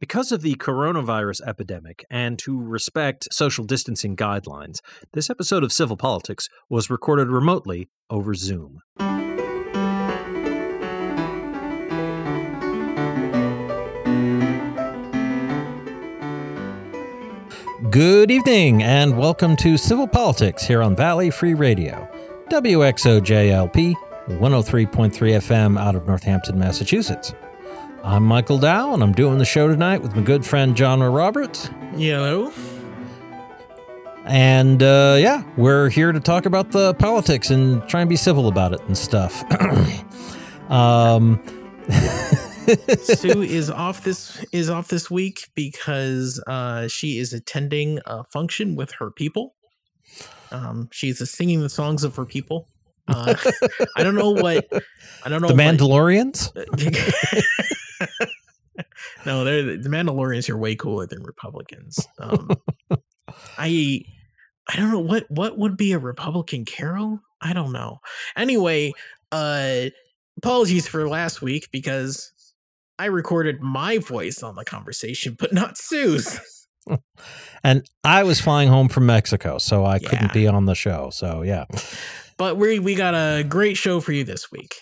Because of the coronavirus epidemic and to respect social distancing guidelines, this episode of Civil Politics was recorded remotely over Zoom. Good evening, and welcome to Civil Politics here on Valley Free Radio, WXOJLP 103.3 FM out of Northampton, Massachusetts. I'm Michael Dow, and I'm doing the show tonight with my good friend John Roberts. Hello. And uh, yeah, we're here to talk about the politics and try and be civil about it and stuff. um, Sue is off this is off this week because uh, she is attending a function with her people. Um, she's singing the songs of her people. Uh, I don't know what I don't know the Mandalorians. What, no, they're the Mandalorians are way cooler than Republicans. Um, I I don't know what what would be a Republican carol. I don't know. Anyway, uh, apologies for last week because I recorded my voice on the conversation, but not Sue's. and I was flying home from Mexico, so I Yeah. couldn't be on the show. So yeah, But we we got a great show for you this week.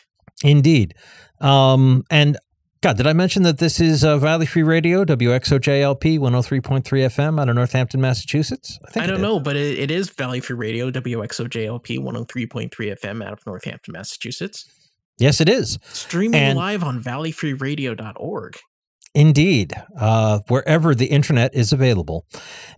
indeed. Um, and God, did I mention that this is uh, Valley Free Radio, WXOJLP 103.3 FM out of Northampton, Massachusetts? I, I don't know, but it, it is Valley Free Radio, WXOJLP 103.3 FM out of Northampton, Massachusetts. Yes, it is. Streaming And- live on valleyfreeradio.org. Indeed, uh, wherever the internet is available.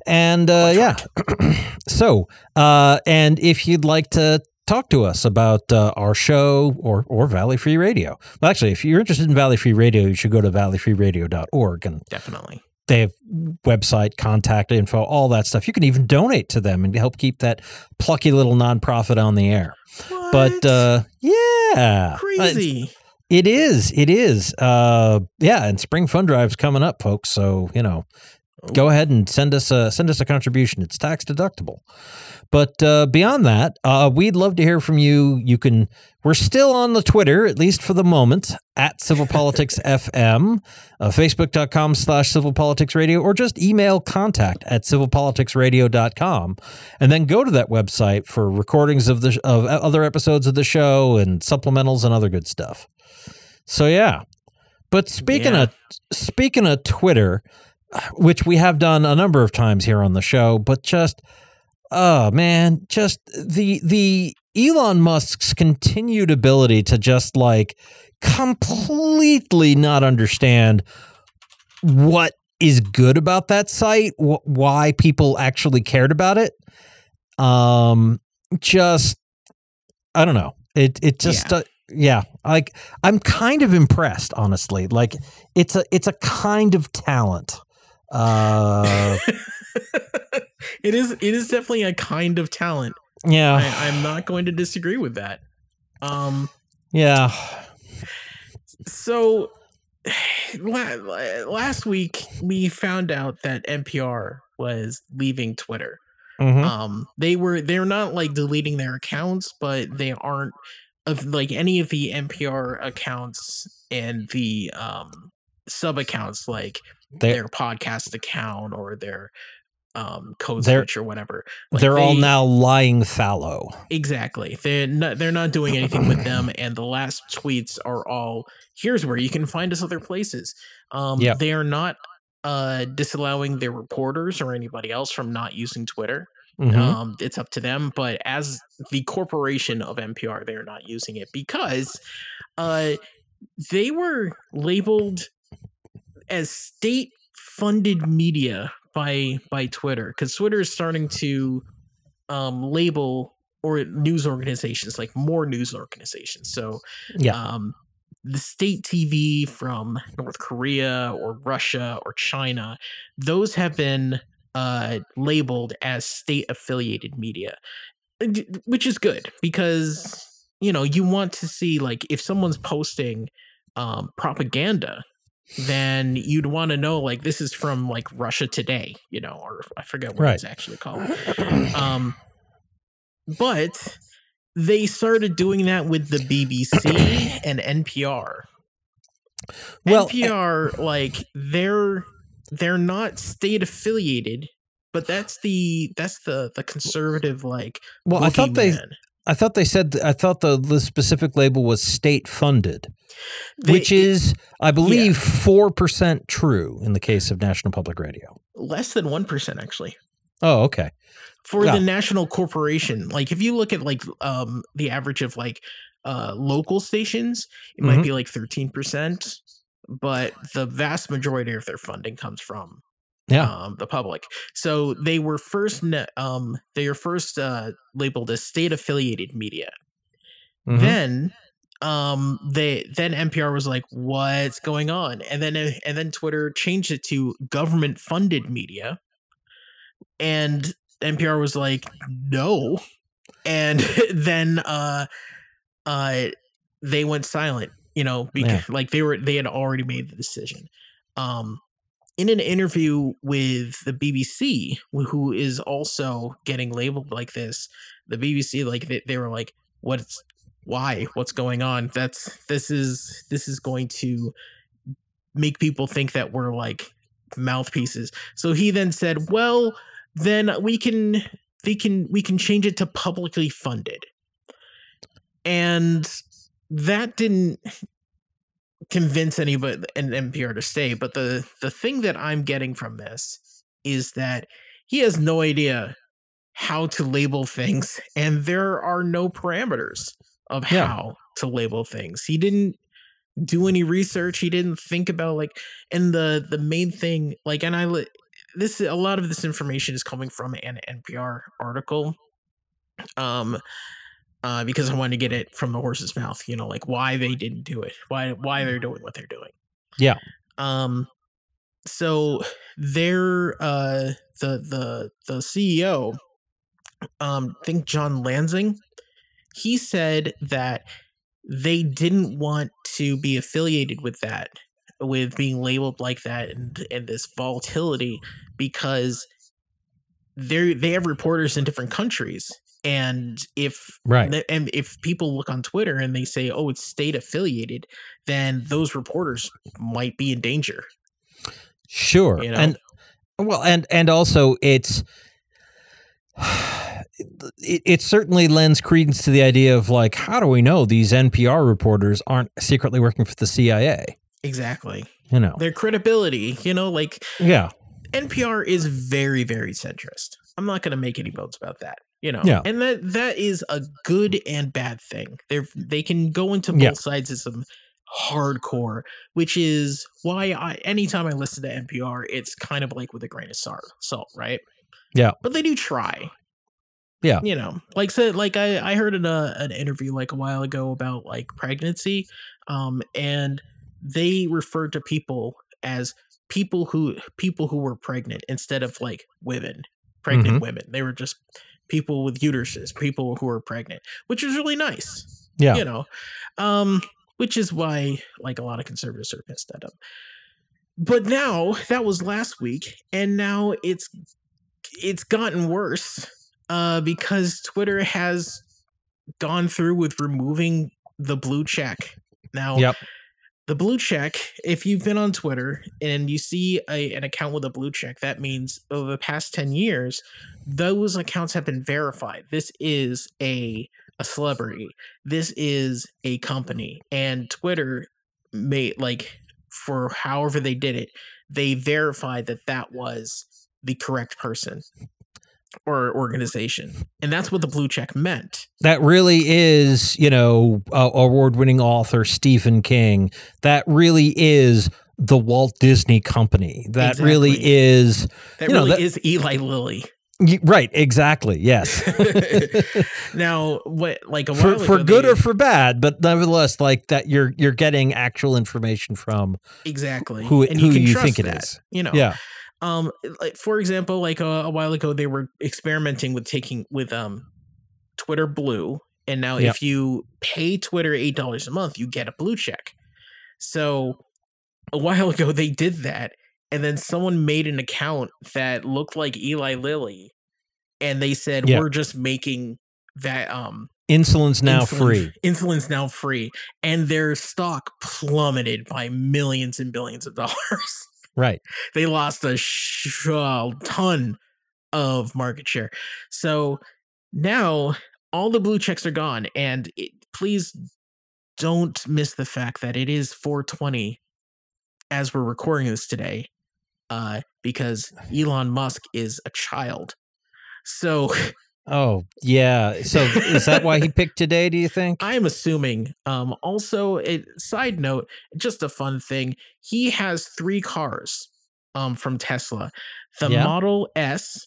And uh, yeah, so, uh, and if you'd like to talk to us about uh, our show or, or Valley Free Radio, well, actually, if you're interested in Valley Free Radio, you should go to valleyfreeradio.org and Definitely. they have website, contact info, all that stuff. You can even donate to them and help keep that plucky little nonprofit on the air. But What? uh, yeah, crazy. it is. It is. Uh, yeah, and spring fund drive's coming up, folks. So you know, go ahead and send us a send us a contribution. It's tax deductible. But uh, beyond that, uh, we'd love to hear from you. You can. We're still on the Twitter, at least for the moment, at Civil Politics FM, uh, Facebook.com slash Civil Politics Radio, or just email contact at civilpoliticsradio.com. And then go to that website for recordings of the of other episodes of the show and supplementals and other good stuff. So yeah. But speaking Yeah. of speaking of Twitter, which we have done a number of times here on the show, but just oh man, just the the Elon Musk's continued ability to just like completely not understand what is good about that site, wh- why people actually cared about it. Um just I don't know. It it just Yeah. uh, yeah, like I'm kind of impressed, honestly. Like it's a it's a kind of talent. Uh, it is it is definitely a kind of talent. yeah, I, I'm not going to disagree with that. Um yeah, so la- la- last week we found out that NPR was leaving Twitter. mhm. um they were they're not like deleting their accounts but they aren't of like any of the npr accounts and the um sub accounts like They're their podcast account or their um code switch or whatever Like, they're all now lying fallow. exactly they're not they're not doing anything with them and the last tweets are all here's where you can find us other places um Yep. they are not uh disallowing their reporters or anybody else from not using twitter Mhm. um, it's up to them. But as the corporation of NPR, they're not using it because uh, they were labeled as state-funded media by by Twitter because Twitter is starting to um, label or news organizations like more news organizations. So yeah, um, the state TV from North Korea or Russia or China, those have been uh, labeled as state affiliated media, which is good because you know you want to see like if someone's posting um, propaganda. Then you'd want to know like this is from like Russia Today, you know, or I forget what Right. it's actually called. Um, but they started doing that with the BBC and NPR. Well, NPR, like they're they're not state affiliated, but that's the that's the the conservative like. Well, I thought they boogeyman. I thought they said I thought the, the specific label was state funded, They- which is I believe 4% true in the case of National Public Radio. less than one percent actually. Oh, okay. for Yeah. the national corporation like if you look at like um the average of like uh local stations it might Mhm. be like 13% but the vast majority of their funding comes from Yeah. um the public. So they were first um they were first uh labeled as state affiliated media. Mhm. then um they then npr was like what's going on? And then uh, and then twitter changed it to government funded media. And npr was like no. And then uh uh they went silent you know because like they were they had already made the decision. Um in an interview with the BBC, who is also getting labeled like this, the BBC like they, they were like, "What's why? What's going on? That's this is this is going to make people think that we're like mouthpieces." So he then said, "Well, then we can they can we can change it to publicly funded," and that didn't convince anybody in NPR to stay. But the the thing that I'm getting from this is that he has no idea how to label things, and there are no parameters of Yeah. how to label things. He didn't do any research. He didn't think about like, and the the main thing, like, and I this a lot of this information is coming from an NPR article. Um, uh, because I wanted to get it from the horse's mouth, you know, like why they didn't do it, why why they're doing what they're doing. Yeah. Um. So they're uh the the the CEO, um, I think John Lansing, he said that they didn't want to be affiliated with that, with being labeled like that and and this volatility because they they have reporters in different countries and if Right. and if people look on Twitter and they say, "Oh, it's state affiliated," then those reporters might be in danger. Sure. You know? And well, and and also it's it, it certainly lends credence to the idea of like, how do we know these NPR reporters aren't secretly working for the CIA? Exactly. You know. Their credibility, you know, like Yeah. NPR is very, very centrist. I'm not going to make any bones about that. You know, Yeah. and that that is a good and bad thing. They they can go into both Yeah. sides of some hardcore, which is why I anytime I listen to NPR, it's kind of like with a grain of salt, right? Yeah. but they do try. Yeah. you know, like said, like I I heard in a, an interview like a while ago about like pregnancy, um, and they referred to people as people who people who were pregnant instead of like women, pregnant Mhm. women. They were just people with uteruses, people who are pregnant, which is really nice. Yeah. You know, um, which is why like a lot of conservatives are pissed at them. But now that was last week, and now it's it's gotten worse uh, because Twitter has gone through with removing the blue check. Now, Yep. The blue check, if you've been on Twitter and you see a, an account with a blue check, that means over the past 10 years, those accounts have been verified. This is a a celebrity. This is a company. And Twitter made like for however they did it, they verified that that was the correct person or organization. And that's what the blue check meant. That really is, you know, uh, award-winning author Stephen King. That really is the Walt Disney Company. That really is That You know, really that- is Eli Lilly. right. Exactly. Yes. now, what like a for while for ago, good they- or for bad, but nevertheless, like that, you're you're getting actual information from exactly who and who you, can you trust think it that, is. You know, Yeah. Um like for example like a, a while ago they were experimenting with taking with um twitter blue and now Yep. if you pay twitter eight dollars a month you get a blue check so a while ago they did that and then someone made an account that looked like eli lilly and they said Yeah. we're just making that um Insulin's now insulin- free. insulin's now free and their stock plummeted by millions and billions of dollars Right. they lost a sh- a ton of market share. So now all the blue checks are gone, and it, please don't miss the fact that it is 420 as we're recording this today, uh, because Elon Musk is a child. So Oh, yeah. So is that why he picked today, do you think? I'm assuming. Um, also, a side note, just a fun thing. He has three cars um, from Tesla: the Yeah. Model S,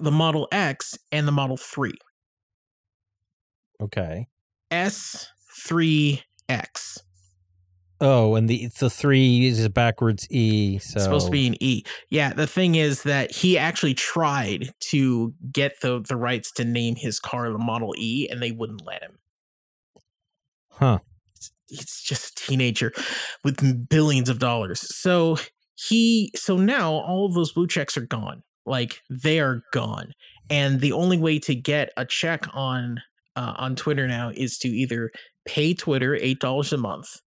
the Model X, and the Model Three. Okay. S three X. Oh, and the the three is a backwards E. So It's supposed to be an E. Yeah, the thing is that he actually tried to get the the rights to name his car the Model E, and they wouldn't let him. Huh. he's just a teenager with billions of dollars. So he so now all of those blue checks are gone. Like they are gone. And the only way to get a check on uh, on Twitter now is to either pay Twitter $8 a month,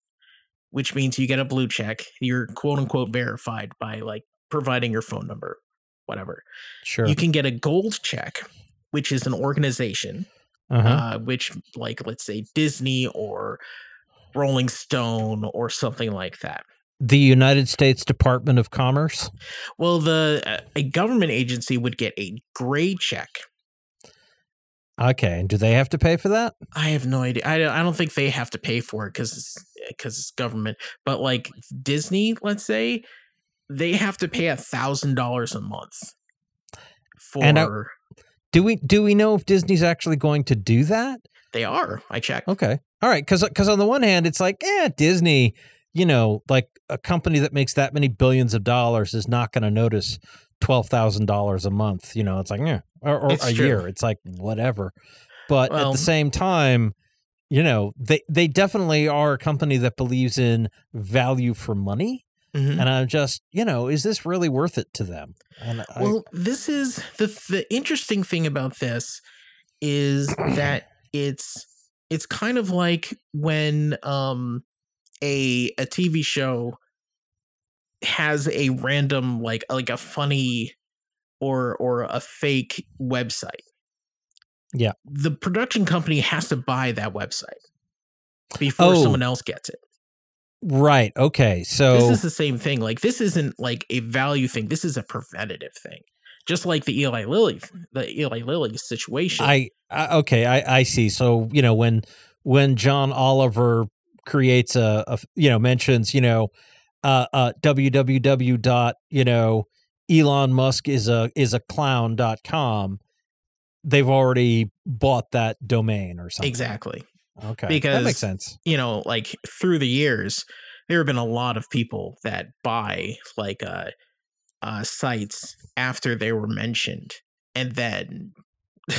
which means you get a blue check. You're quote unquote verified by like providing your phone number, whatever. Sure. You can get a gold check, which is an organization uh-huh. uh, which like let's say Disney or Rolling Stone or something like that. the United States Department of Commerce. Well, the uh, a government agency would get a gray check. Okay. And do they have to pay for that? I have no idea. I, don't- I don't think they have to pay for it because because it's government. But like Disney, let's say they have to pay a thousand dollars a month for. And I- Do we do we know if Disney's actually going to do that? they are. I checked. Okay. All right. Because because on the one hand, it's like, eh, Disney, you know, like a company that makes that many billions of dollars is not going to notice twelve thousand dollars a month. You know, it's like, yeah, or, or a true. year. It's like whatever. But at the same time, you know, they they definitely are a company that believes in value for money. Mhm. And I'm just, you know, is this really worth it to them? And I, Well, this is the the interesting thing about this is that it's it's kind of like when um a a TV show has a random like like a funny or or a fake website. Yeah. The production company has to buy that website before Oh. someone else gets it. right. Okay. So this is the same thing. Like this isn't like a value thing. This is a preventative thing. Just like the Eli Lilly, the Eli Lilly situation. I, I okay, I I see. So you know when when John Oliver creates a, a you know mentions you know uh, uh www dot you know Elon Musk is a is a clown dot com. They've already bought that domain or something. exactly. Okay, Because that makes sense. You know, like through the years, there have been a lot of people that buy like uh, uh sites after they were mentioned, and then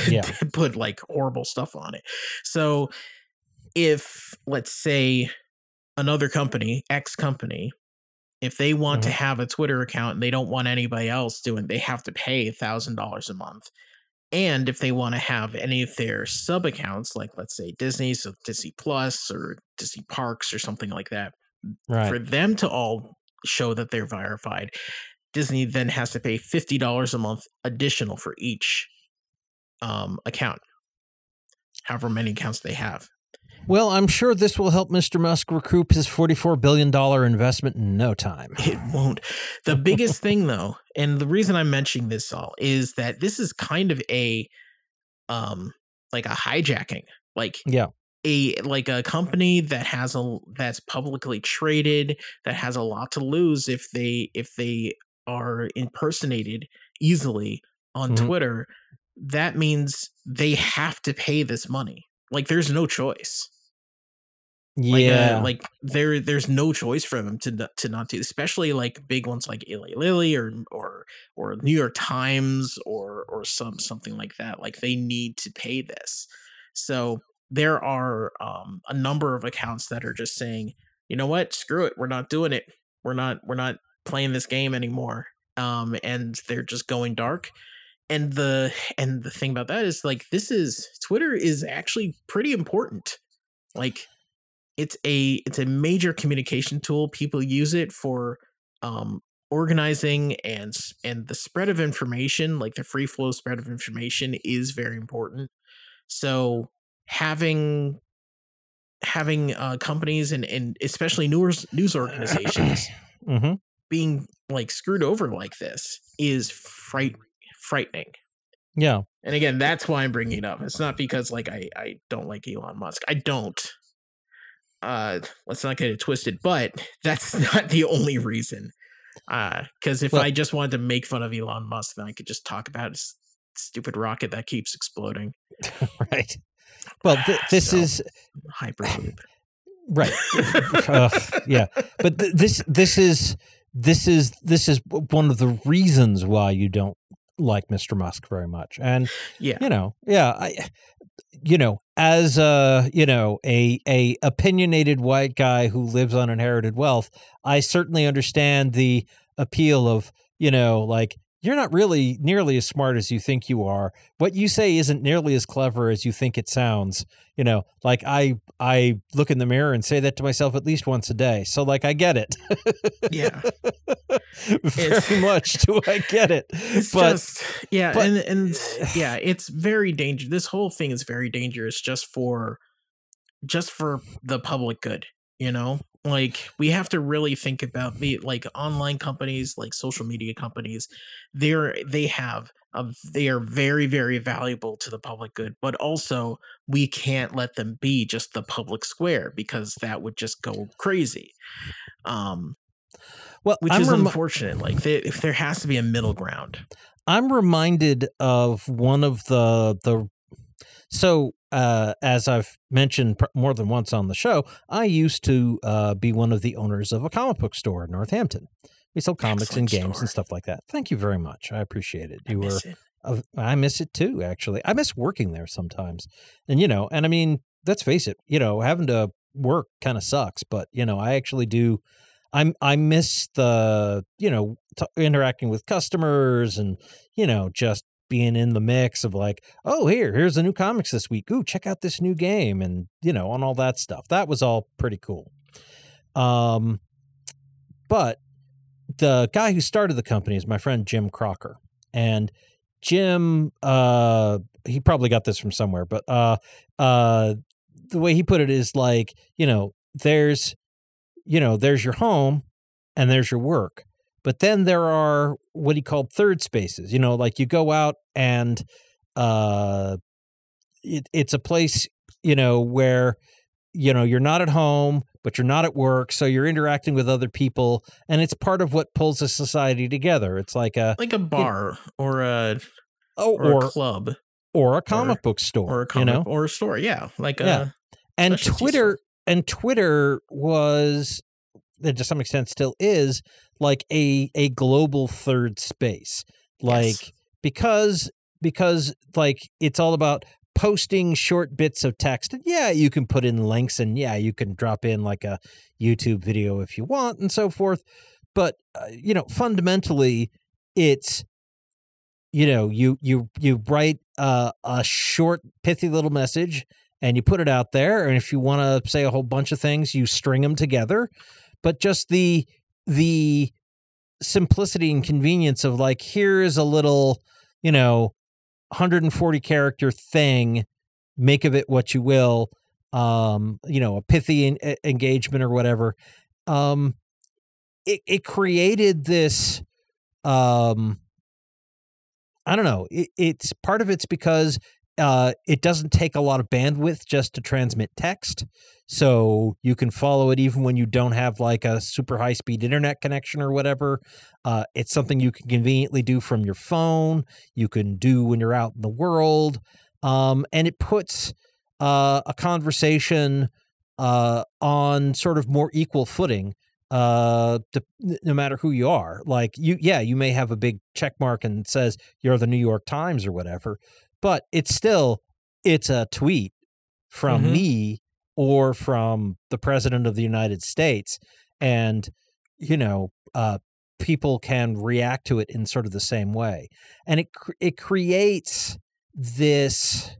Yeah. put like horrible stuff on it. So if let's say another company, X company, if they want to Mhm. have a Twitter account and they don't want anybody else doing, they have to pay a thousand dollars a month. And if they want to have any of their sub accounts, like let's say Disney, so Disney Plus or Disney Parks or something like that, Right. for them to all show that they're verified, Disney then has to pay fifty dollars a month additional for each um, account, however many accounts they have. Well, I'm sure this will help Mr. Musk recoup his $44 billion investment in no time. It won't. The biggest thing, though, and the reason I'm mentioning this all is that this is kind of a, um, like a hijacking, like Yeah. a like a company that has a that's publicly traded that has a lot to lose if they if they are impersonated easily on Mhm. Twitter. That means they have to pay this money. Like, there's no choice. Like, Yeah. uh, like there, there's no choice for them to not- to not do, especially like big ones like Eli Lilly or or or New York Times or or some something like that. Like they need to pay this. So there are um, a number of accounts that are just saying, you know what, screw it, we're not doing it. We're not we're not playing this game anymore. Um, and they're just going dark. And the and the thing about that is like this is Twitter is actually pretty important. Like it's a it's a major communication tool. People use it for um organizing and and the spread of information, like the free flow spread of information, is very important. So having having uh, companies and and especially news news organizations hmm being like screwed over like this is fright frightening. Yeah. And again, that's why I'm bringing it up. It's not because like I I don't like Elon Musk. I don't. Uh, let's not get it twisted. But that's not the only reason. Uh, because if Well- I just wanted to make fun of Elon Musk, then I could just talk about his stupid rocket that keeps exploding. Right. Well, th- this So- is Hyperloop. right. Ugh, yeah, but th- this this is this is this is one of the reasons why you don't like Mr. Musk very much, and Yeah. you know, yeah, I, you know, as a you know a a opinionated white guy who lives on inherited wealth, I certainly understand the appeal of you know like you're not really nearly as smart as you think you are. What you say isn't nearly as clever as you think it sounds. You know, like I I look in the mirror and say that to myself at least once a day. So like I get it. Yeah. Very much do I get it. It's But- just yeah, but- and and yeah, it's very dangerous. This whole thing is very dangerous just for just for the public good, you know? Like we have to really think about the like online companies, like social media companies, they're they have a, they are very very valuable to the public good, but also we can't let them be just the public square because that would just go crazy. Um Well, which I'm is unfortunate. Like there, if there has to be a middle ground. I'm reminded of one of the the so uh, as I've mentioned pr- more than once on the show, I used to uh, be one of the owners of a comic book store in Northampton. We sell comics and games store. and stuff like that. Thank you very much. I appreciate it. I You were it. I miss it too, actually. I miss working there sometimes. And, you know, and I mean, let's face it, you know, having to work kind of sucks, but, you know, I actually do. I'm, I miss the, you know, t- interacting with customers and, you know, just being in the mix of like, oh, here, here's the new comics this week. Ooh, check out this new game and, you know, on all that stuff. That was all pretty cool. Um, but the guy who started the company is my friend Jim Crocker. And Jim, uh, he probably got this from somewhere, but uh, uh, the way he put it is like, you know, there's, you know, there's your home and there's your work, but then there are what he called third spaces. You know, like you go out and uh, it, it's a place, you know, where you know you're not at home but you're not at work so you're interacting with other people and it's part of what pulls a society together it's like a like a bar or a oh, or, or a club or a comic book store or a comic you know or a store. Yeah, like Yeah. a and twitter and twitter was and to some extent still is like a a global third space like Yes. because because like it's all about posting short bits of text and yeah you can put in links and yeah you can drop in like a youtube video if you want and so forth but uh, you know fundamentally it's you know you you you write uh, a short pithy little message and you put it out there and if you want to say a whole bunch of things you string them together but just the the simplicity and convenience of like here is a little you know 140 character thing make of it what you will um you know a pithy en- engagement or whatever. Um it, it created this um i don't know it, it's part of it's because uh it doesn't take a lot of bandwidth just to transmit text so you can follow it even when you don't have like a super high speed internet connection or whatever. Uh, it's something you can conveniently do from your phone. You can do when you're out in the world. Um, and it puts uh, a conversation uh, on sort of more equal footing uh to, no matter who you are. Like you yeah you may have a big check mark and it says you're the new york times or whatever but it's still it's a tweet from Mhm. me or from the president of the united states and you know uh people can react to it in sort of the same way. And it it creates this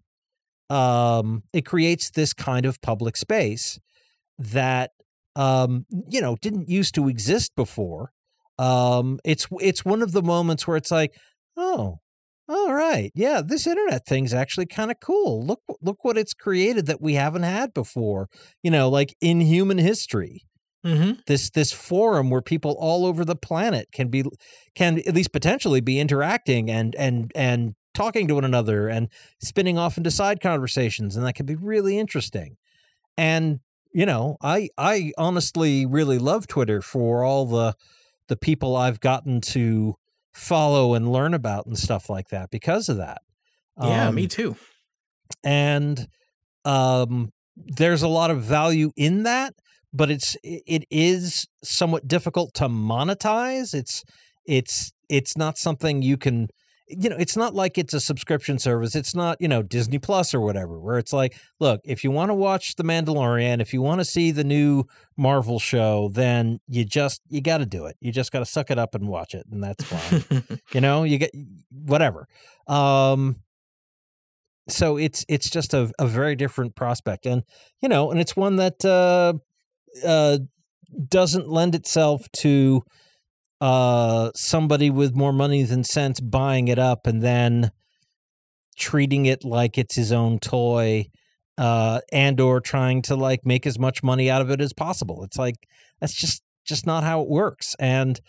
um it creates this kind of public space that um you know didn't used to exist before. Um, it's it's one of the moments where it's like, oh, all right, yeah, this internet thing's actually kind of cool. Look look what it's created that we haven't had before. You know, like in human history Mm-hmm. this this forum where people all over the planet can be can at least potentially be interacting and and and talking to one another and spinning off into side conversations and that can be really interesting and you know i i honestly really love twitter for all the the people i've gotten to follow and learn about and stuff like that because of that Yeah, Um, me too. and um there's a lot of value in that but it's it is somewhat difficult to monetize it's it's it's not something you can you know it's not like it's a subscription service it's not you know disney plus or whatever where it's like look if you want to watch the mandalorian if you want to see the new marvel show then you just you got to do it. You just got to suck it up and watch it and that's fine. You know you get whatever. Um so it's it's just a, a very different prospect and you know and it's one that uh uh doesn't lend itself to uh somebody with more money than sense buying it up and then treating it like it's his own toy uh and or trying to like make as much money out of it as possible it's like that's just just not how it works and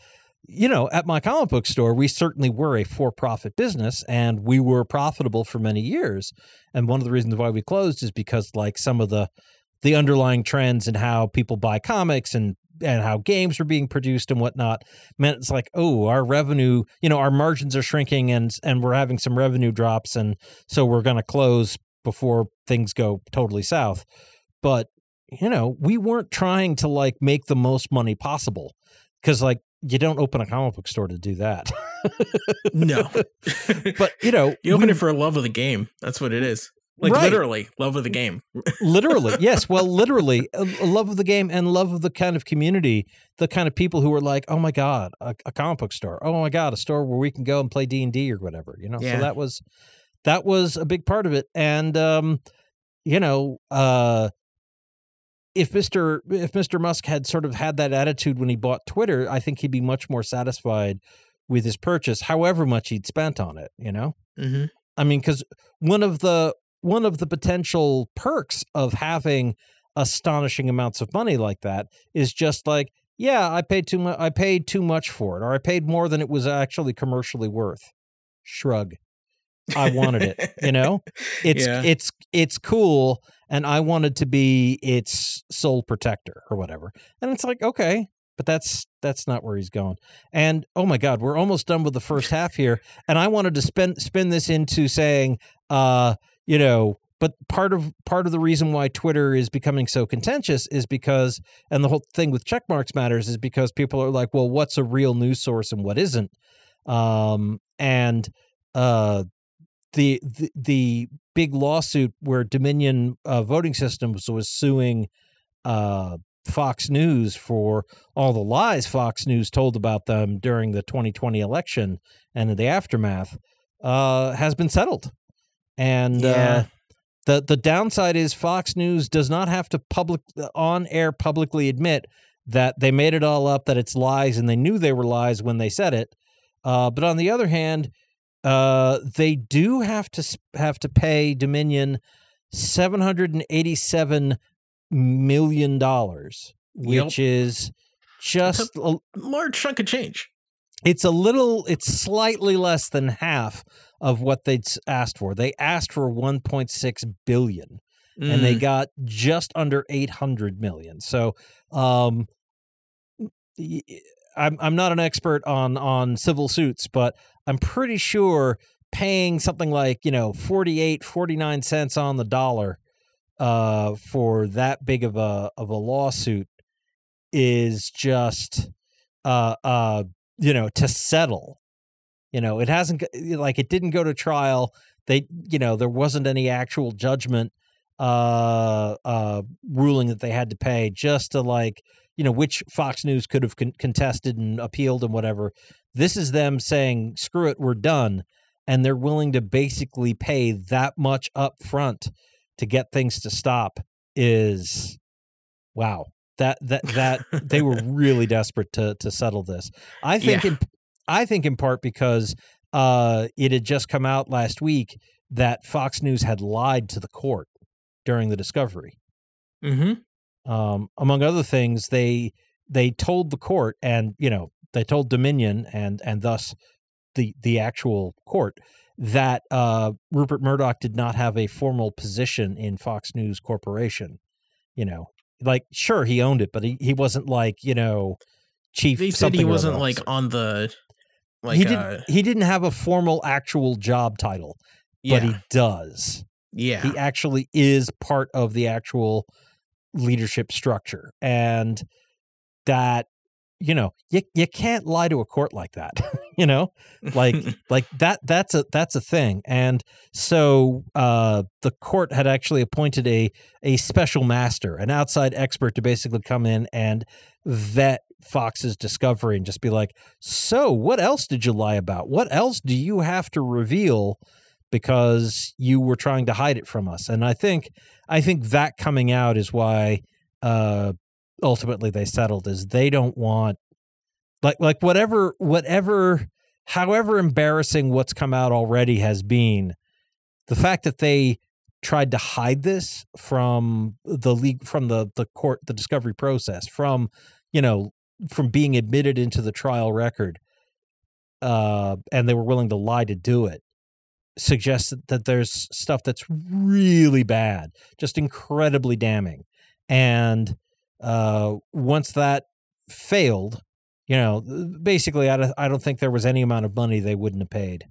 you know, at my comic book store, we certainly were a for profit business and we were profitable for many years. And one of the reasons why we closed is because like some of the the underlying trends and how people buy comics and and how games were being produced and whatnot meant it's like, oh, our revenue, you know, our margins are shrinking and and we're having some revenue drops and so we're gonna close before things go totally south. But, you know, we weren't trying to like make the most money possible. Cause like you don't open a comic book store to do that. no, but you know, you open we- it for a love of the game. That's what it is. Like Right. literally, love of the game. literally, yes. Well, literally, a love of the game and love of the kind of community, the kind of people who are like, oh my god, a, a comic book store. Oh my god, a store where we can go and play D and D or whatever. You know, Yeah. so that was that was a big part of it. And um, you know, uh, if Mister if Mister Musk had sort of had that attitude when he bought Twitter, I think he'd be much more satisfied with his purchase, however much he'd spent on it. You know. Mm-hmm. I mean, because one of the one of the potential perks of having astonishing amounts of money like that is just like, yeah, I paid too much. I paid too much for it, or I paid more than it was actually commercially worth. Shrug. I wanted it. You know, it's Yeah. it's it's cool, and I wanted to be its sole protector or whatever. And it's like, okay, but that's that's not where he's going. And oh my God, we're almost done with the first half here, and I wanted to spin spin this into saying, uh, you know, but part of part of the reason why Twitter is becoming so contentious is because, and the whole thing with check marks matters is because people are like, well, what's a real news source and what isn't, um, and uh, the, the the big lawsuit where Dominion uh, Voting Systems was suing uh, Fox News for all the lies Fox News told about them during the 2020 election and in the aftermath uh, has been settled. And uh, the the downside is Fox News does not have to public on air publicly admit that they made it all up, that it's lies, and they knew they were lies when they said it. Uh, but on the other hand, uh, they do have to have to pay Dominion seven hundred and eighty seven million dollars, Yep. which is just a, Large chunk of change. it's a little it's slightly less than half of what they'd asked for. They asked for 1.6 billion and they Mm. got just under 800 million. So, um I'm I'm not an expert on on civil suits, but I'm pretty sure paying something like, you know, 48 49 cents on the dollar uh for that big of a of a lawsuit is just uh uh you know to settle you know it hasn't like it didn't go to trial they you know there wasn't any actual judgment uh uh ruling that they had to pay just to like you know which fox news could have con- contested and appealed and whatever this is them saying screw it we're done and they're willing to basically pay that much up front to get things to stop is wow that that that they were really desperate to to settle this. I think Yeah. in I think in part because uh, it had just come out last week that Fox News had lied to the court during the discovery. Mm-hmm. Um, among other things, they they told the court, and you know, they told Dominion, and and thus the the actual court that uh, Rupert Murdoch did not have a formal position in Fox News Corporation. You know, like sure he owned it, but he, he wasn't like you know chief. They said he wasn't like on the like he didn't uh, he didn't have a formal actual job title, yeah but he does. yeah He actually is part of the actual leadership structure. And that, you know, you, you can't lie to a court like that. you know? like like that that's a that's a thing. And so uh the court had actually appointed a a special master, an outside expert to basically come in and vet Fox's discovery and just be like, "So, what else did you lie about? What else do you have to reveal because you were trying to hide it from us?" And I think I think that coming out is why uh ultimately they settled is they don't want like like whatever whatever however embarrassing what's come out already has been the fact that they tried to hide this from the league from the the court the discovery process from you know from being admitted into the trial record uh and they were willing to lie to do it suggests that- there's stuff that's really bad just incredibly damning and uh once that failed you know basically i don't, I don't think there was any amount of money they wouldn't have paid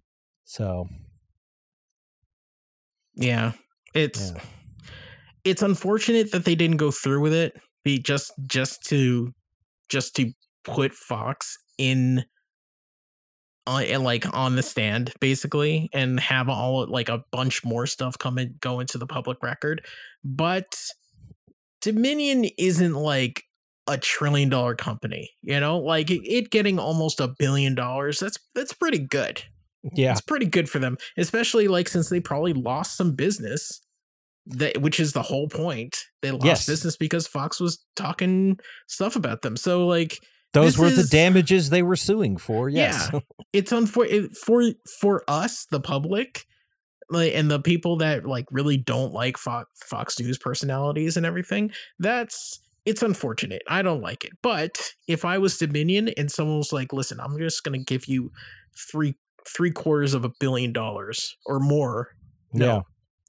so yeah it's Yeah. it's unfortunate that they didn't go through with it be just just to just to put fox in uh, and like on the stand basically and have all like a bunch more stuff come and go into the public record. But dominion isn't like a trillion dollar company you know? Like it, it getting almost a billion dollars that's that's pretty good. Yeah. It's pretty good for them, especially like since they probably lost some business. That which is the whole point. They lost Yes. business because Fox was talking stuff about them. So like those were the damages they were suing for yes Yeah. it's unfortunate for for us, the public, like and the people that like really don't like Fox, Fox News personalities and everything. That's it's unfortunate. I don't like it. But if I was Dominion and someone was like, "Listen, I'm just going to give you three three quarters of a billion dollars or more." No. yeah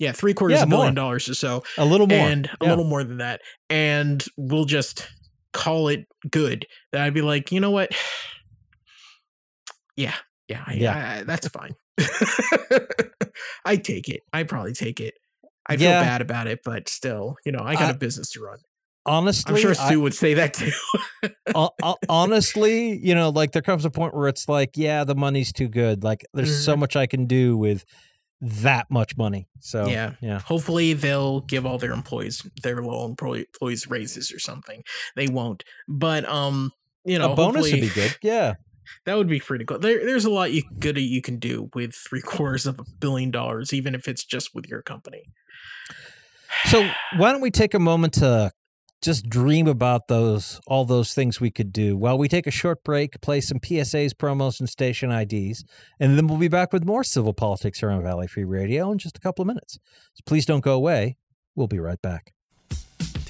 Yeah, three quarters Yeah, of a million more. dollars or so, a little more and a Yeah. little more than that, and we'll just call it good. Then I'd be like, you know what? Yeah, yeah, I, Yeah. I, that's fine. I take it. I probably take it. I feel Yeah. bad about it, but still, you know, I got I- a business to run. honestly I'm sure I- Sue would say that too. ho- ho- honestly, you know, like there comes a point where it's like, yeah, the money's too good. Like there's so mm-hmm. much I can do with that much money. So Yeah. yeah, Hopefully, they'll give all their employees their low employees raises or something. They won't, but um, you know, a bonus would be good. Yeah, That would be pretty cool. There, there's a lot you good you can do with three quarters of a billion dollars, even if it's just with your company. So why don't we take a moment to just dream about those all those things we could do while we take a short break, play some PSAs, promos, and station IDs, and then we'll be back with more civil politics here on Valley Free Radio in just a couple of minutes. So please don't go away. We'll be right back.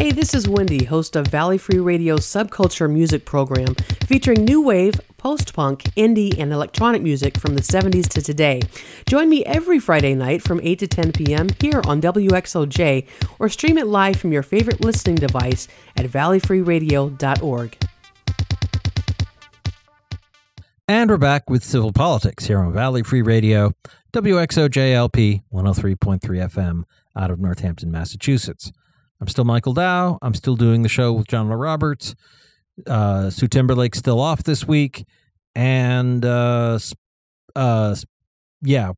Hey, this is Wendy, host of Valley Free Radio's subculture music program featuring new wave, post punk, indie, and electronic music from the 70s to today. Join me every Friday night from 8 to 10 p.m. here on WXOJ or stream it live from your favorite listening device at valleyfreeradio.org. And we're back with civil politics here on Valley Free Radio, WXOJLP 103.3 FM out of Northampton, Massachusetts. I'm still Michael Dow. I'm still doing the show with John Roberts. Uh, Sue Timberlake's still off this week, and uh, uh, yeah,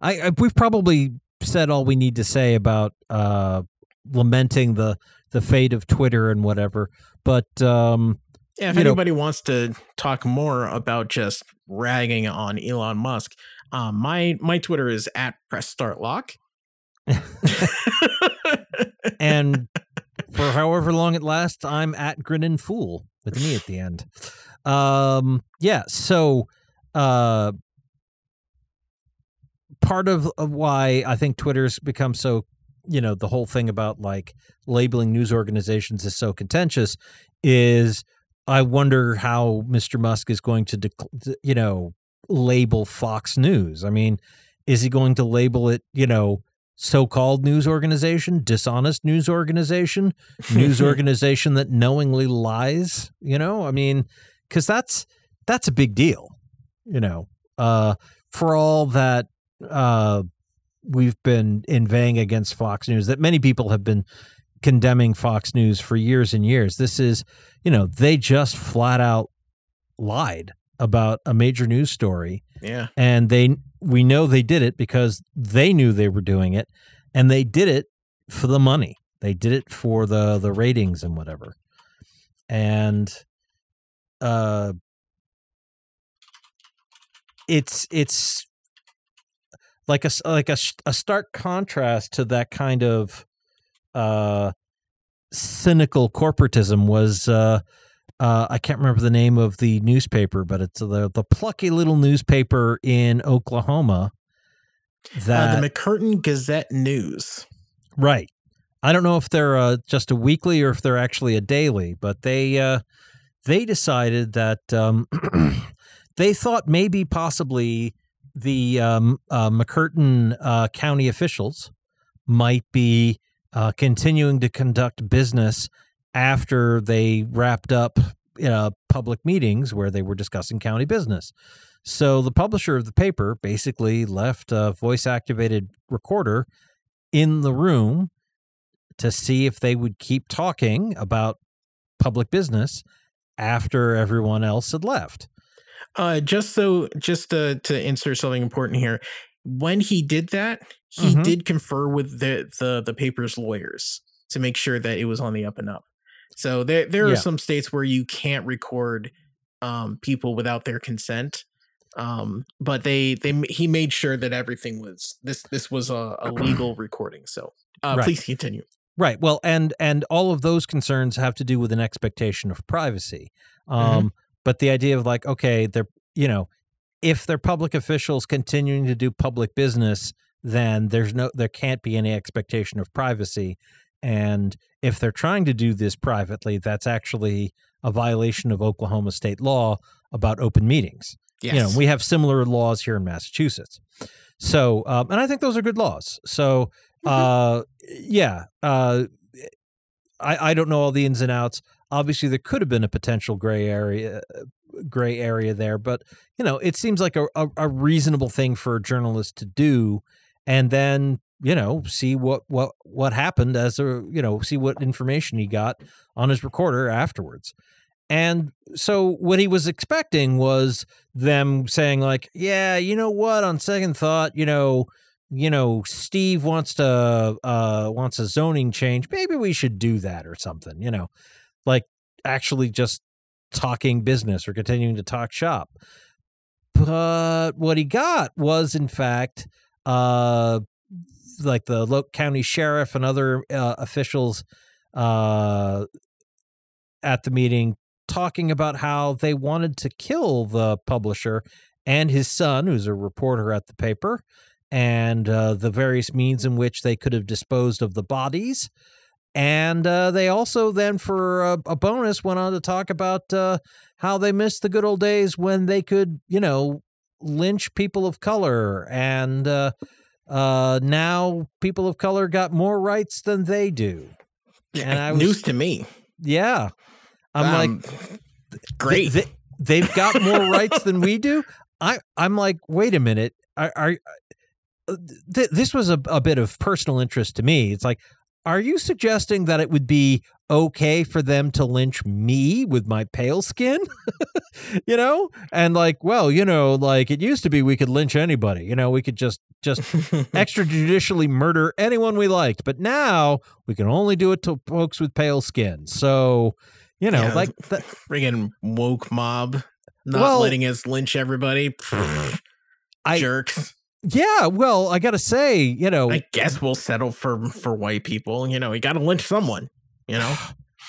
I, I we've probably said all we need to say about uh, lamenting the the fate of Twitter and whatever. But um, Yeah, if you know- anybody wants to talk more about just ragging on Elon Musk, um, my my Twitter is at press start lock. and for however long it lasts, I'm at Grinnin' Fool with me at the end. Um, yeah, so uh, part of, of why I think Twitter's become so, you know, the whole thing about like labeling news organizations is so contentious is I wonder how Mr. Musk is going to, dec- you know, label Fox News. I mean, is he going to label it, you know, so-called news organization, dishonest news organization, news organization that knowingly lies, you know? I mean, cuz that's that's a big deal, you know. Uh for all that uh we've been inveighing against Fox News that many people have been condemning Fox News for years and years. This is, you know, they just flat out lied about a major news story yeah, and they we know they did it because they knew they were doing it and they did it for the money. They did it for the the ratings and whatever. And uh it's it's like a like a, a stark contrast to that kind of uh cynical corporatism was uh uh, I can't remember the name of the newspaper, but it's the the plucky little newspaper in Oklahoma. That uh, the McCurtain Gazette News. right. I don't know if they're uh, just a weekly or if they're actually a daily, but they uh, they decided that um, they thought maybe possibly the um, uh, McCurtain uh, county officials might be uh, continuing to conduct business after they wrapped up uh, public meetings where they were discussing county business. So the publisher of the paper basically left a voice activated recorder in the room to see if they would keep talking about public business after everyone else had left. Uh, just so, just to, to insert something important here, when he did that, he Mhm. did confer with the, the the paper's lawyers to make sure that it was on the up and up. So there there Yeah. are some states where you can't record um, people without their consent. Um, but they they he made sure that everything was this this was a, a legal recording. So uh, Right. please continue. Right. Well, and and all of those concerns have to do with an expectation of privacy. Um, But the idea of like, okay, they're you know, if they're public officials continuing to do public business, then there's no there can't be any expectation of privacy. And if they're trying to do this privately, that's actually a violation of Oklahoma state law about open meetings. Yes. You know, we have similar laws here in Massachusetts. So, um, and I think those are good laws. So, uh, yeah, uh, I, I don't know all the ins and outs. Obviously, there could have been a potential gray area, gray area there, but you know, it seems like a, a, a reasonable thing for a journalist to do, and then you know, see what what what happened as a you know, see what information he got on his recorder afterwards. And so what he was expecting was them saying like, yeah, you know what, on second thought, you know, you know, Steve wants to uh wants a zoning change. Maybe we should do that or something, you know. Like actually just talking business or continuing to talk shop. But what he got was in fact uh like the local county sheriff and other uh, officials uh at the meeting talking about how they wanted to kill the publisher and his son, who's a reporter at the paper, and uh, the various means in which they could have disposed of the bodies. And uh, they also then, for a, a, bonus, went on to talk about uh, how they missed the good old days when they could, you know, lynch people of color. And uh, now people of color got more rights than they do. And I was, news to me. Yeah, I'm um, like, great. They, they, have got more rights than we do. I I'm like, wait a minute. Are, are uh, th- this was a, a bit of personal interest to me. It's like, are you suggesting that it would be okay for them to lynch me with my pale skin? you know? And like, well, you know, like it used to be we could lynch anybody. You know, we could just just extrajudicially murder anyone we liked. But now we can only do it to folks with pale skin. So, you know, yeah, like the friggin' woke mob not well, letting us lynch everybody. I, jerks. Yeah, well, I got to say, you know, I guess we'll settle for for white people. You know, you got to lynch someone. You know.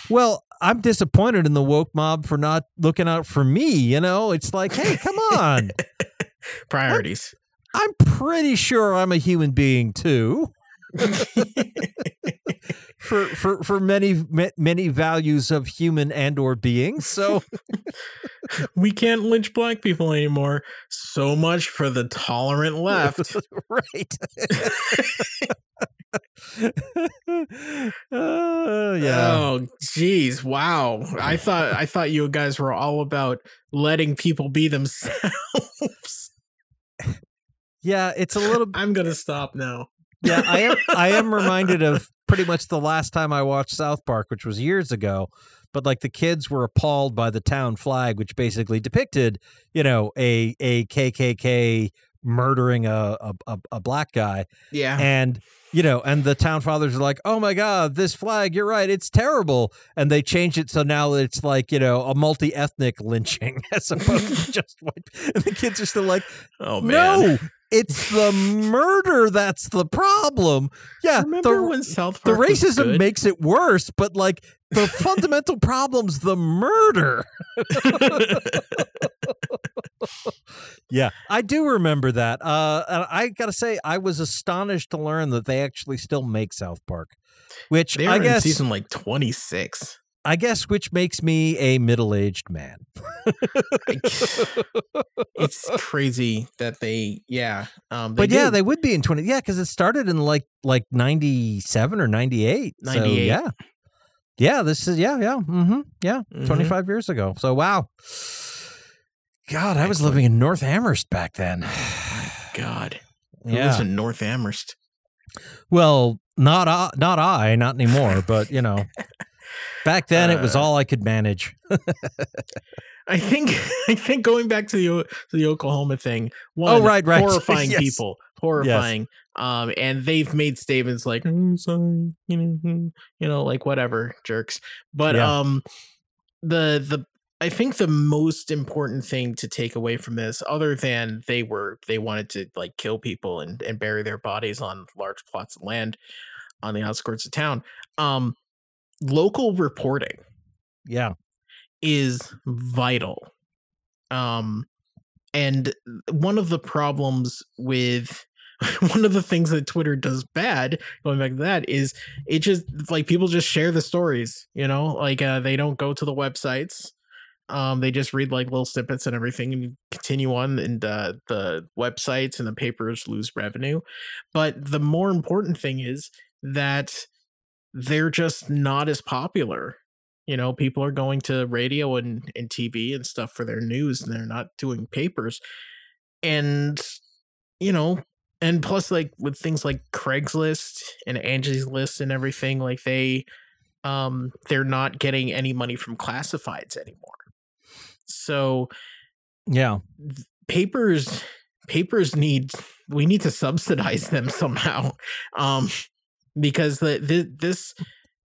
Well, I'm disappointed in the woke mob for not looking out for me. You know, it's like, hey, come on, priorities. I'm, I'm pretty sure I'm a human being too. for for for many many values of human and or being so we can't lynch black people anymore so much for the tolerant left right uh, yeah oh jeez wow i thought i thought you guys were all about letting people be themselves yeah it's a little i'm gonna stop now yeah, I am. I am reminded of pretty much the last time I watched South Park, which was years ago. But like the kids were appalled by the town flag, which basically depicted, you know, a a KKK murdering a a, a black guy. Yeah, and you know, and the town fathers are like, "Oh my god, this flag! You're right, it's terrible." And they changed it so now it's like you know a multi-ethnic lynching as opposed to just white. And the kids are still like, "Oh man, no, it's the murder that's the problem. Yeah, remember the, when South Park the racism makes it worse, but like the fundamental problem's the murder. yeah, I do remember that. Uh, and I gotta say, I was astonished to learn that they actually still make South Park, which They're I guess season like twenty six. I guess which makes me a middle-aged man. it's crazy that they yeah. Um they But yeah, they would be in 20 Yeah, cuz it started in like like 97 or 98. 98. So yeah. Yeah, this is yeah, yeah. Mhm. Yeah, mm-hmm. 25 years ago. So wow. God, I was living in North Amherst back then. God. Who yeah. lives in North Amherst? Well, not I, not I, not anymore, but you know. Back then, uh, it was uh, all I could manage. I think I think going back to the to the Oklahoma thing. One, oh right, right, horrifying yes. people, horrifying. Yes. Um, and they've made statements like, oh, "Sorry, you know, hmm, you know, like whatever, jerks." But yeah. um, the the I think the most important thing to take away from this, other than they were they wanted to like kill people and and bury their bodies on large plots of land on the outskirts of town, um, local reporting yeah is vital um and one of the problems with one of the things that Twitter does bad, going back to that, is it just like people just share the stories, you know, like uh, they don't go to the websites. Um, they just read like little snippets and everything and continue on, and uh, the websites and the papers lose revenue. But the more important thing is that they're just not as popular. You know, people are going to radio and, and TV and stuff for their news and they're not doing papers. And, you know, and plus like with things like Craigslist and Angie's List and everything, like they um they're not getting any money from classifieds anymore. So yeah. Papers papers need we need to subsidize them somehow. Um because the, the this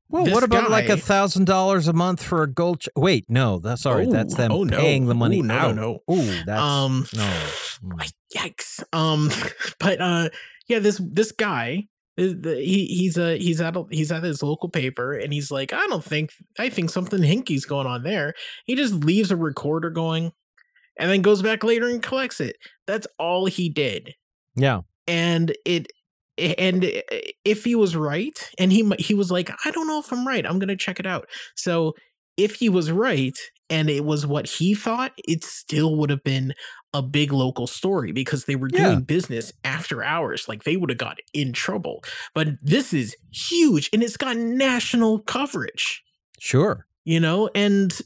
well, this what about guy, like a thousand dollars a month for a gold? Ch- Wait, no, that's sorry, oh, that's them oh, no. paying the money. Ooh, no, out. no, no. Ooh, that's um, no. Mm. Yikes. Um, but uh, yeah, this this guy, he he's a he's at a, he's at his local paper, and he's like, I don't think I think something hinky's going on there. He just leaves a recorder going, and then goes back later and collects it. That's all he did. Yeah, and it and eh, if he was right and he he was like i don't know if i'm right i'm gonna check it out so if he was right and it was what he thought it still would have been a big local story because they were doing Yeah. business after hours like they would have got in trouble but this is huge and it's got national coverage Sure. you know and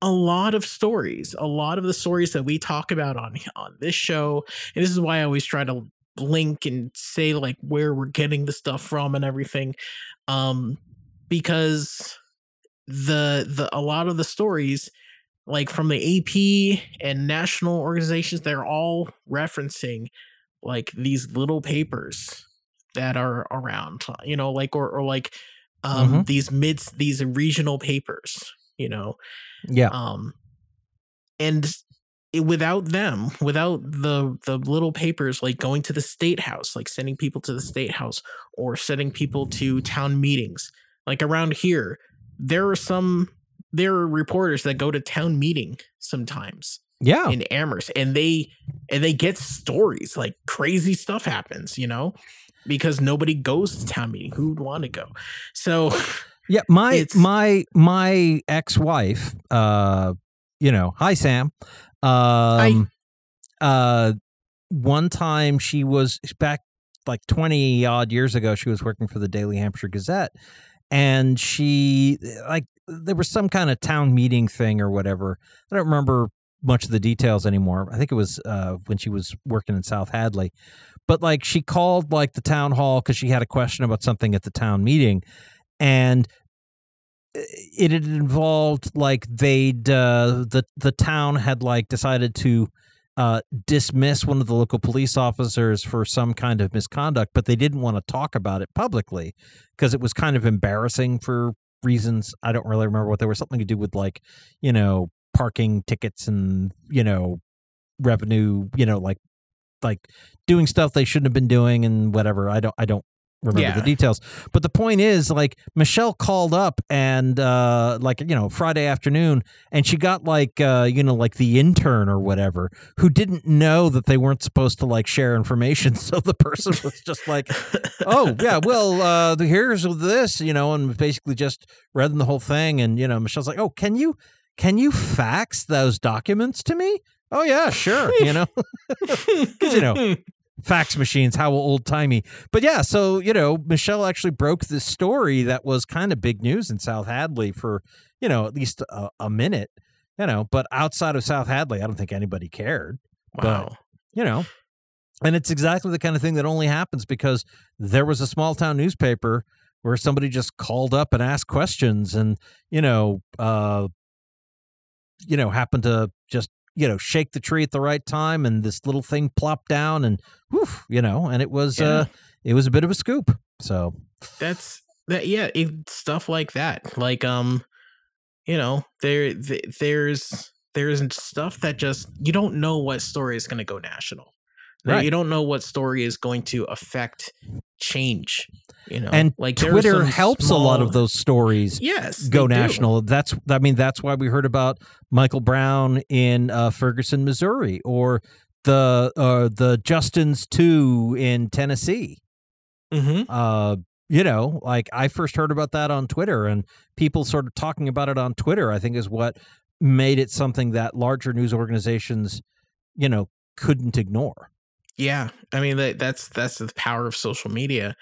a lot of stories a lot of the stories that we talk about on on this show and this is why i always try to link and say like where we're getting the stuff from and everything um because the the a lot of the stories like from the AP and national organizations they're all referencing like these little papers that are around you know like or or like um these mids these regional papers you know Yeah. um and it, without them without the the little papers like going to the state house like sending people to the state house or sending people to town meetings like around here there are some there are reporters that go to town meeting sometimes Yeah. in Amherst and they and they get stories like crazy stuff happens you know because nobody goes to town meeting who would want to go so Yeah, my It's- my my ex-wife, uh, you know, hi Sam. Um uh one time she was back like 20 odd years ago she was working for the Daily Hampshire Gazette and she like there was some kind of town meeting thing or whatever. I don't remember much of the details anymore. I think it was uh when she was working in South Hadley. But like she called like the town hall cuz she had a question about something at the town meeting and it had involved like they'd uh, the the town had like decided to uh, dismiss one of the local police officers for some kind of misconduct, but they didn't want to talk about it publicly because it was kind of embarrassing for reasons. I don't really remember what they were something to do with like you know parking tickets and you know revenue you know like like doing stuff they shouldn't have been doing and whatever. I don't I don't remember Yeah. the details. But the point is like Michelle called up and uh like you know Friday afternoon and she got like uh you know like the intern or whatever who didn't know that they weren't supposed to like share information. So the person was just like oh yeah well uh here's this you know and basically just read the whole thing. And you know Michelle's like oh can you can you fax those documents to me? Oh yeah sure you know? Because you know fax machines how old timey but yeah so you know michelle actually broke this story that was kind of big news in south hadley for you know at least a, a minute you know but outside of south hadley i don't think anybody cared. Wow. you know and it's exactly the kind of thing that only happens because there was a small town newspaper where somebody just called up and asked questions and you know uh you know happened to just you know shake the tree at the right time and this little thing plopped down and whew, you know and it was Yeah. uh it was a bit of a scoop. So that's that yeah it, stuff like that. Like um you know there th- there's there's stuff that just you don't know what story is going to go national Right. you don't know what story is going to affect change you know and like twitter helps a lot of those stories yes go they do. national. That's I mean that's why we heard about Michael Brown in uh, Ferguson, Missouri, or the uh, the Justins two in Tennessee. Mhm. Uh, you know, like I first heard about that on Twitter, and people sort of talking about it on Twitter. I think is what made it something that larger news organizations, you know, couldn't ignore. Yeah, I mean that that's that's the power of social media.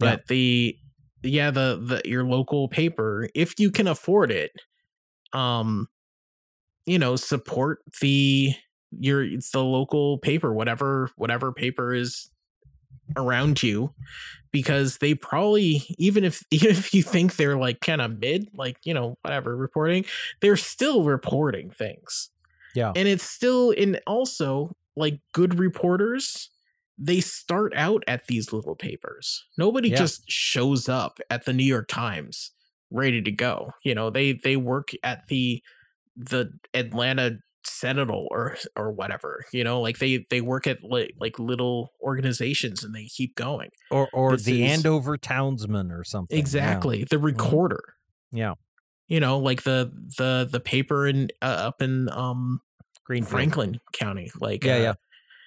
Yeah. But the yeah, the the your local paper, if you can afford it, um you know, support the your it's the local paper, whatever whatever paper is around you because they probably even if even if you think they're like kind of mid like you know whatever reporting they're still reporting things Yeah. and it's still and also like good reporters they start out at these little papers nobody Yeah. just shows up at the new york times ready to go you know they they work at the the atlanta sentinel or or whatever you know like they they work at like like little organizations and they keep going Or or This the is- Andover Townsman or something. Yeah. exactly the recorder Yeah. you know like the the the paper in uh, up in um Greenfield. franklin county like Yeah, uh, yeah.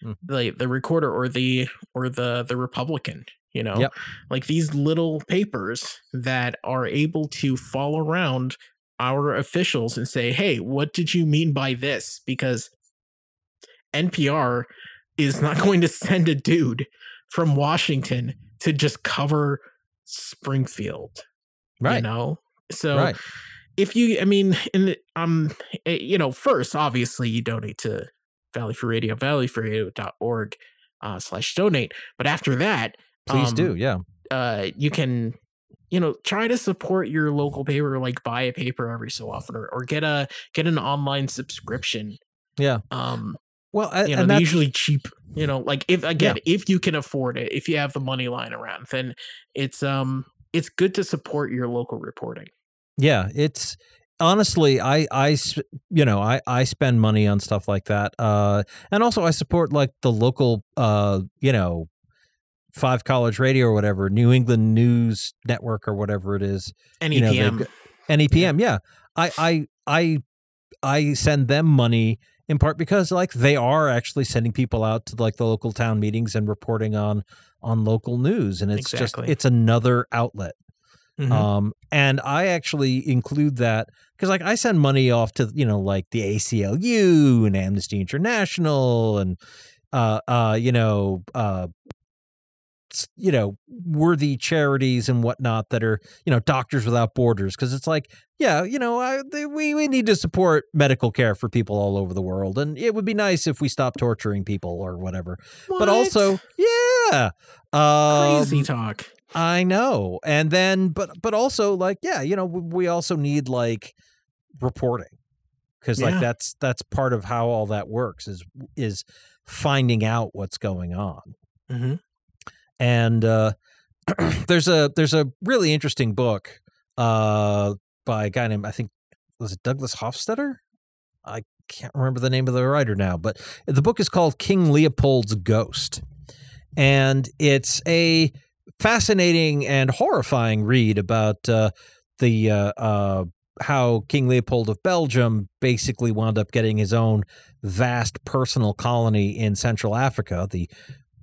Mm. like the recorder or the or the the republican You know, Yep. like these little papers that are able to follow around our officials and say, "Hey, what did you mean by this?" Because NPR is not going to send a dude from Washington to just cover Springfield. Right. You know? So right. If you I mean, and um eh, you know, first obviously you donate to Valley Free Radio, valleyfreeradio.org uh slash donate. But after that, Please um, do. Yeah. uh you can you know try to support your local paper like buy a paper every so often or, or get a get an online subscription Yeah. um Well, a- you know and they're that's usually cheap you know like if again if you can afford it if you have the money lying around then it's um it's good to support your local reporting Yeah, it's honestly I I you know, I I spend money on stuff like that. Uh and also I support like the local uh, you know, Five College Radio or whatever, New England News Network or whatever it is. NEPM You know, they've got- yeah. I I I I send them money in part because like they are actually sending people out to like the local town meetings and reporting on on local news and it's Exactly. just it's another outlet. Mhm. Um, and I actually include that because, like, I send money off to you know, like the ACLU and Amnesty International and uh, uh, you know, uh, you know, worthy charities and whatnot that are you know, Doctors Without Borders because it's like, yeah, you know, I, we we need to support medical care for people all over the world, and it would be nice if we stopped torturing people or whatever. But also, yeah, um, crazy talk I know. And then but but also like yeah, you know, we also need like reporting. Like Yeah. that's that's part of how all that works is is finding out what's going on. hmm And uh there's a there's a really interesting book uh by a guy named I think was it Douglas Hofstadter? I can't remember the name of the writer now, but the book is called King Leopold's Ghost. And it's a fascinating and horrifying read about uh, the uh, uh, how King Leopold of Belgium basically wound up getting his own vast personal colony in Central Africa, the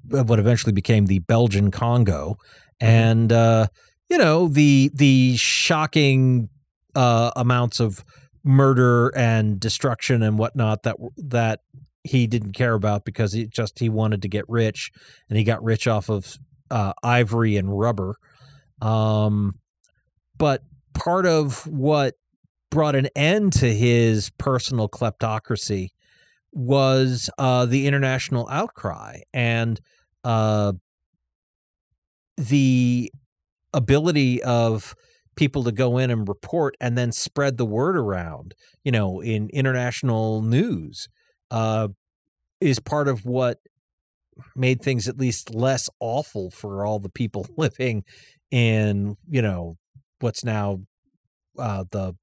what eventually became the Belgian Congo, and uh, you know the the shocking uh, amounts of murder and destruction and whatnot that that he didn't care about because he just he wanted to get rich and he got rich off of uh, ivory and rubber. Um, but part of what brought an end to his personal kleptocracy was uh, the international outcry and uh, the ability of people to go in and report and then spread the word around, you know, in international news, uh, is part of what made things at least less awful for all the people living in, you know, what's now uh, the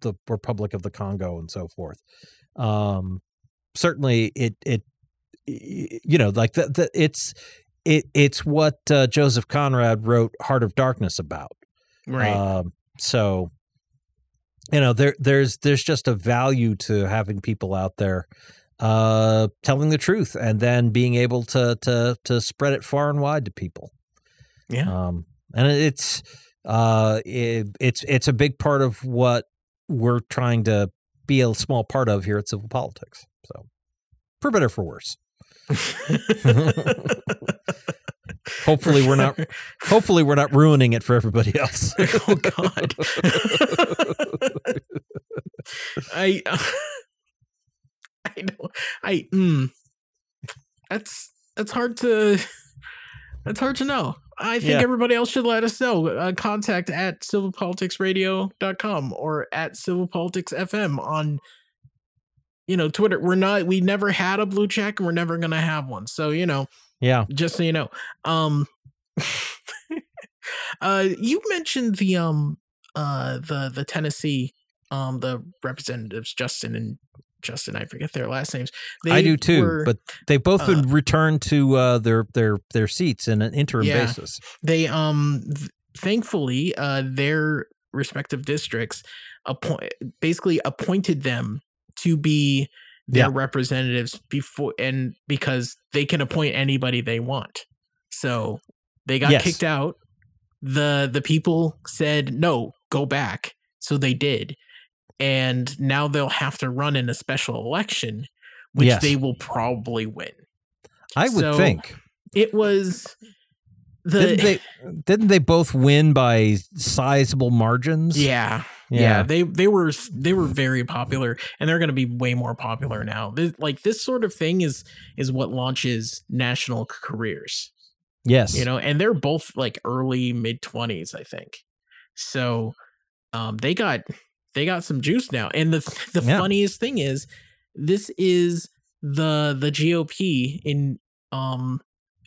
the Republic of the Congo and so forth. Um, certainly, it it you know like the, the it's it it's what uh, Joseph Conrad wrote Heart of Darkness about. right Um, so you know there there's there's just a value to having people out there uh telling the truth and then being able to to to spread it far and wide to people. yeah Um and it's uh it, it's it's a big part of what we're trying to be a small part of here at Civil Politics. So for better or for worse. Hopefully we're not hopefully we're not ruining it for everybody else. oh god i i know i mm, that's that's hard to that's hard to know i think Yeah. everybody else should let us know uh, contact at civilpoliticsradio.com or at civilpoliticsfm on you know twitter we're not we never had a blue check and we're never gonna have one so you know yeah. just so you know um uh you mentioned the um uh the the tennessee um the representatives justin and justin i forget their last names I do too, were- but they've both uh, been returned to uh, their their their seats in an interim Yeah. basis. they um th- thankfully uh their respective districts appoint basically appointed them to be their Yeah. representatives before and because they can appoint anybody they want so They got Yes. kicked out. The the people said no, go back. So they did. And now they'll have to run in a special election, which Yes. they will probably win. I would So, think. It was the Didn't they didn't they both win by sizable margins? yeah, yeah they they were they were very popular and they're going to be way more popular now this, like this sort of thing is is what launches national careers Yes. you know and they're both like early mid 20s i think so um they got they got some juice now and the the Yeah. funniest thing is this is the the gop in um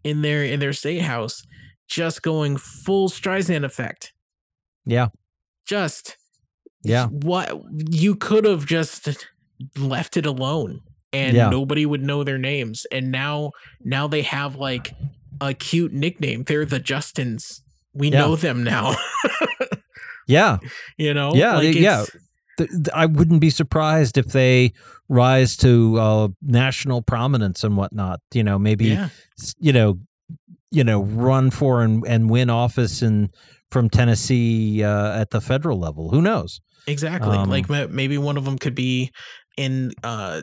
in their in their state house just going full streisand effect Yeah. just Yeah. what you could have just left it alone and Yeah. nobody would know their names and now now they have like a cute nickname they're the justins we Yeah. know them now Yeah. you know Yeah, like yeah. it's- Th- th- I wouldn't be surprised if they rise to uh, national prominence and whatnot. You know, maybe yeah you know, you know, run for and, and win office in from Tennessee uh, at the federal level. Who knows? exactly Um, like maybe one of them could be in uh,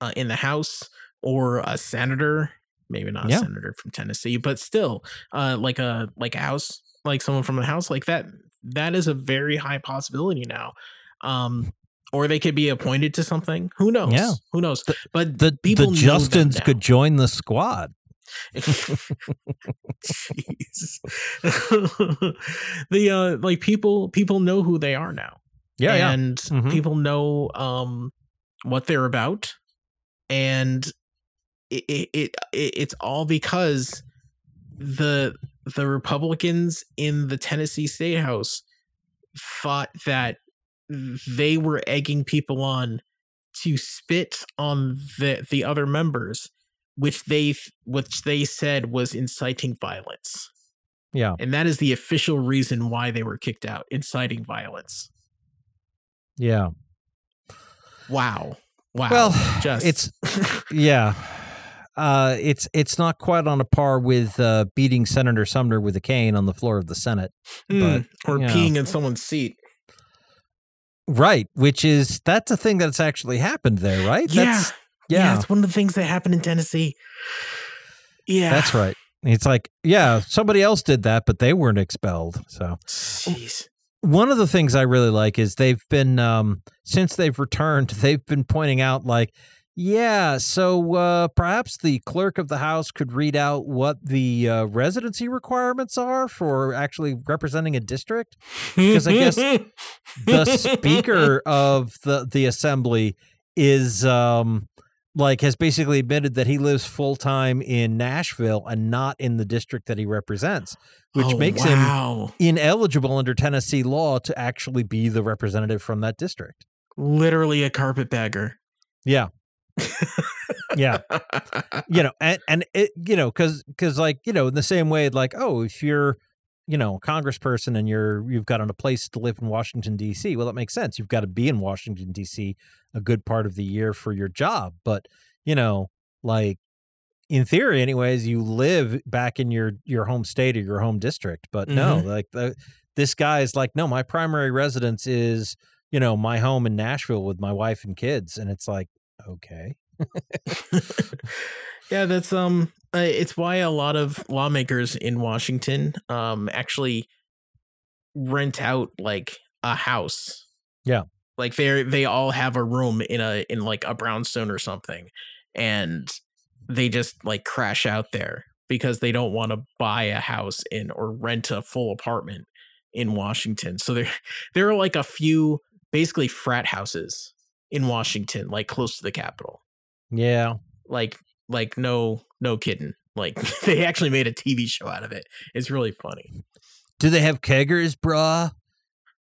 uh in the house or a senator maybe not Yeah. a senator from tennessee but still uh like a like a house like someone from the house like that that is a very high possibility now um or they could be appointed to something who knows Yeah. who knows The- but The people the Justins could join the squad. Jeez. the uh like people people know who they are now Yeah, yeah. and Mhm. people know um what they're about and it, it, it it's all because the the republicans in the tennessee state house thought that they were egging people on to spit on the the other members which they which they said was inciting violence Yeah. and that is the official reason why they were kicked out inciting violence Yeah. Wow. Wow. Well, just it's yeah. Uh, it's it's not quite on a par with uh, beating Senator Sumner with a cane on the floor of the Senate, Mm, or you know. peeing in someone's seat. right? Which is that's a thing that's actually happened there, right? Yeah. That's, yeah. yeah, It's one of the things that happened in Tennessee. Yeah. that's right. It's like yeah, somebody else did that, but they weren't expelled. So Jeez. one of the things I really like is they've been um, since they've returned, they've been pointing out like, yeah, so uh, perhaps the clerk of the house could read out what the uh, residency requirements are for actually representing a district. Because I guess The speaker of the the assembly is um, like has basically admitted that he lives full time in Nashville and not in the district that he represents, which Oh, makes him ineligible under Tennessee law to actually be the representative from that district. literally a carpetbagger. Yeah. Yeah. You know, and, and it, you know, cause, cause like, you know, in the same way, like, oh, if you're, you know, a congressperson and you're, you've got on a place to live in Washington, D.C., well, that makes sense. You've got to be in Washington, D.C. a good part of the year for your job. But, you know, like, in theory, anyways, you live back in your your home state or your home district. But no, mm-hmm. like the, this guy is like, no, my primary residence is, you know, my home in Nashville with my wife and kids, and it's like, okay, yeah, that's um it's why a lot of lawmakers in Washington um actually rent out like a house. Yeah. Like they they all have a room in a in like a brownstone or something and they just like crash out there because they don't want to buy a house in or rent a full apartment in Washington. So there there are like a few basically frat houses in Washington like close to the Capitol yeah, like like no no kidding like they actually made a tv show out of it it's really funny do they have keggers, brah?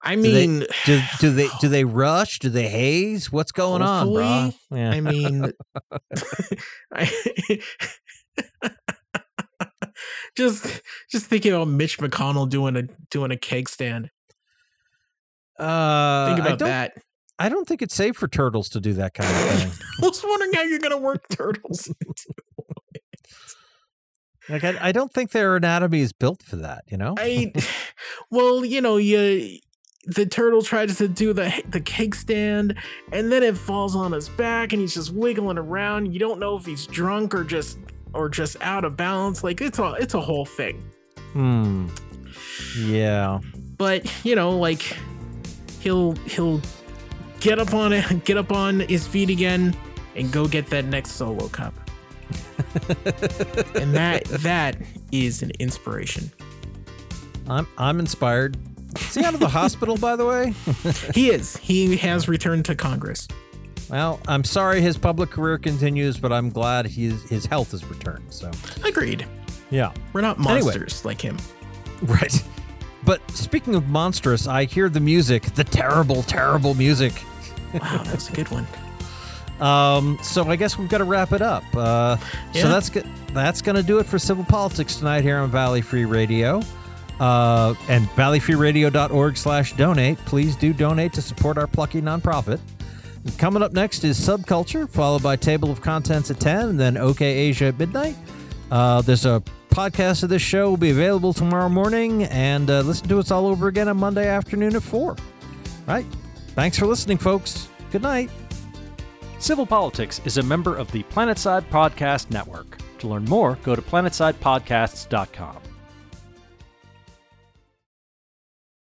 i Do they- mean Do do they do they rush? Do they haze? What's going on, brah? Yeah, i mean I, just just thinking about mitch mcconnell doing a doing a keg stand uh, think about that I don't think it's safe for turtles to do that kind of thing. i was wondering how you're gonna work turtles into Like I, I don't think their anatomy is built for that. You know. I, well, you know, you the turtle tries to do the the keg stand, and then it falls on his back, and he's just wiggling around. You don't know if he's drunk or just or just out of balance. Like it's a it's a whole thing. Hmm. Yeah. But you know, like he'll he'll get up on it, get up on his feet again, and go get that next solo cup. and that that is an inspiration. I'm I'm inspired. Is he out of the hospital, by the way? he is. He has returned to Congress. Well, I'm sorry his public career continues, but I'm glad his his health has returned. So agreed. Yeah, we're not monsters anyway. like him. Right. But speaking of monstrous, I hear the music, the terrible, terrible music. Wow, that's a good one. Um, so I guess we've got to wrap it up. Uh, yeah. So that's. That's going to do it for civil politics tonight here on Valley Free Radio. Uh, and valleyfreeradio.org slash donate. Please do donate to support our plucky nonprofit. Coming up next is Subculture, followed by Table of Contents at 10, and then OK Asia at midnight. Uh, there's a podcast of this show will be available tomorrow morning, and uh, listen to us all over again on Monday afternoon at 4. Right? Thanks for listening, folks. Good night. Civil Politics is a member of the Planetside Podcast Network. To learn more, go to planetsidepodcasts.com.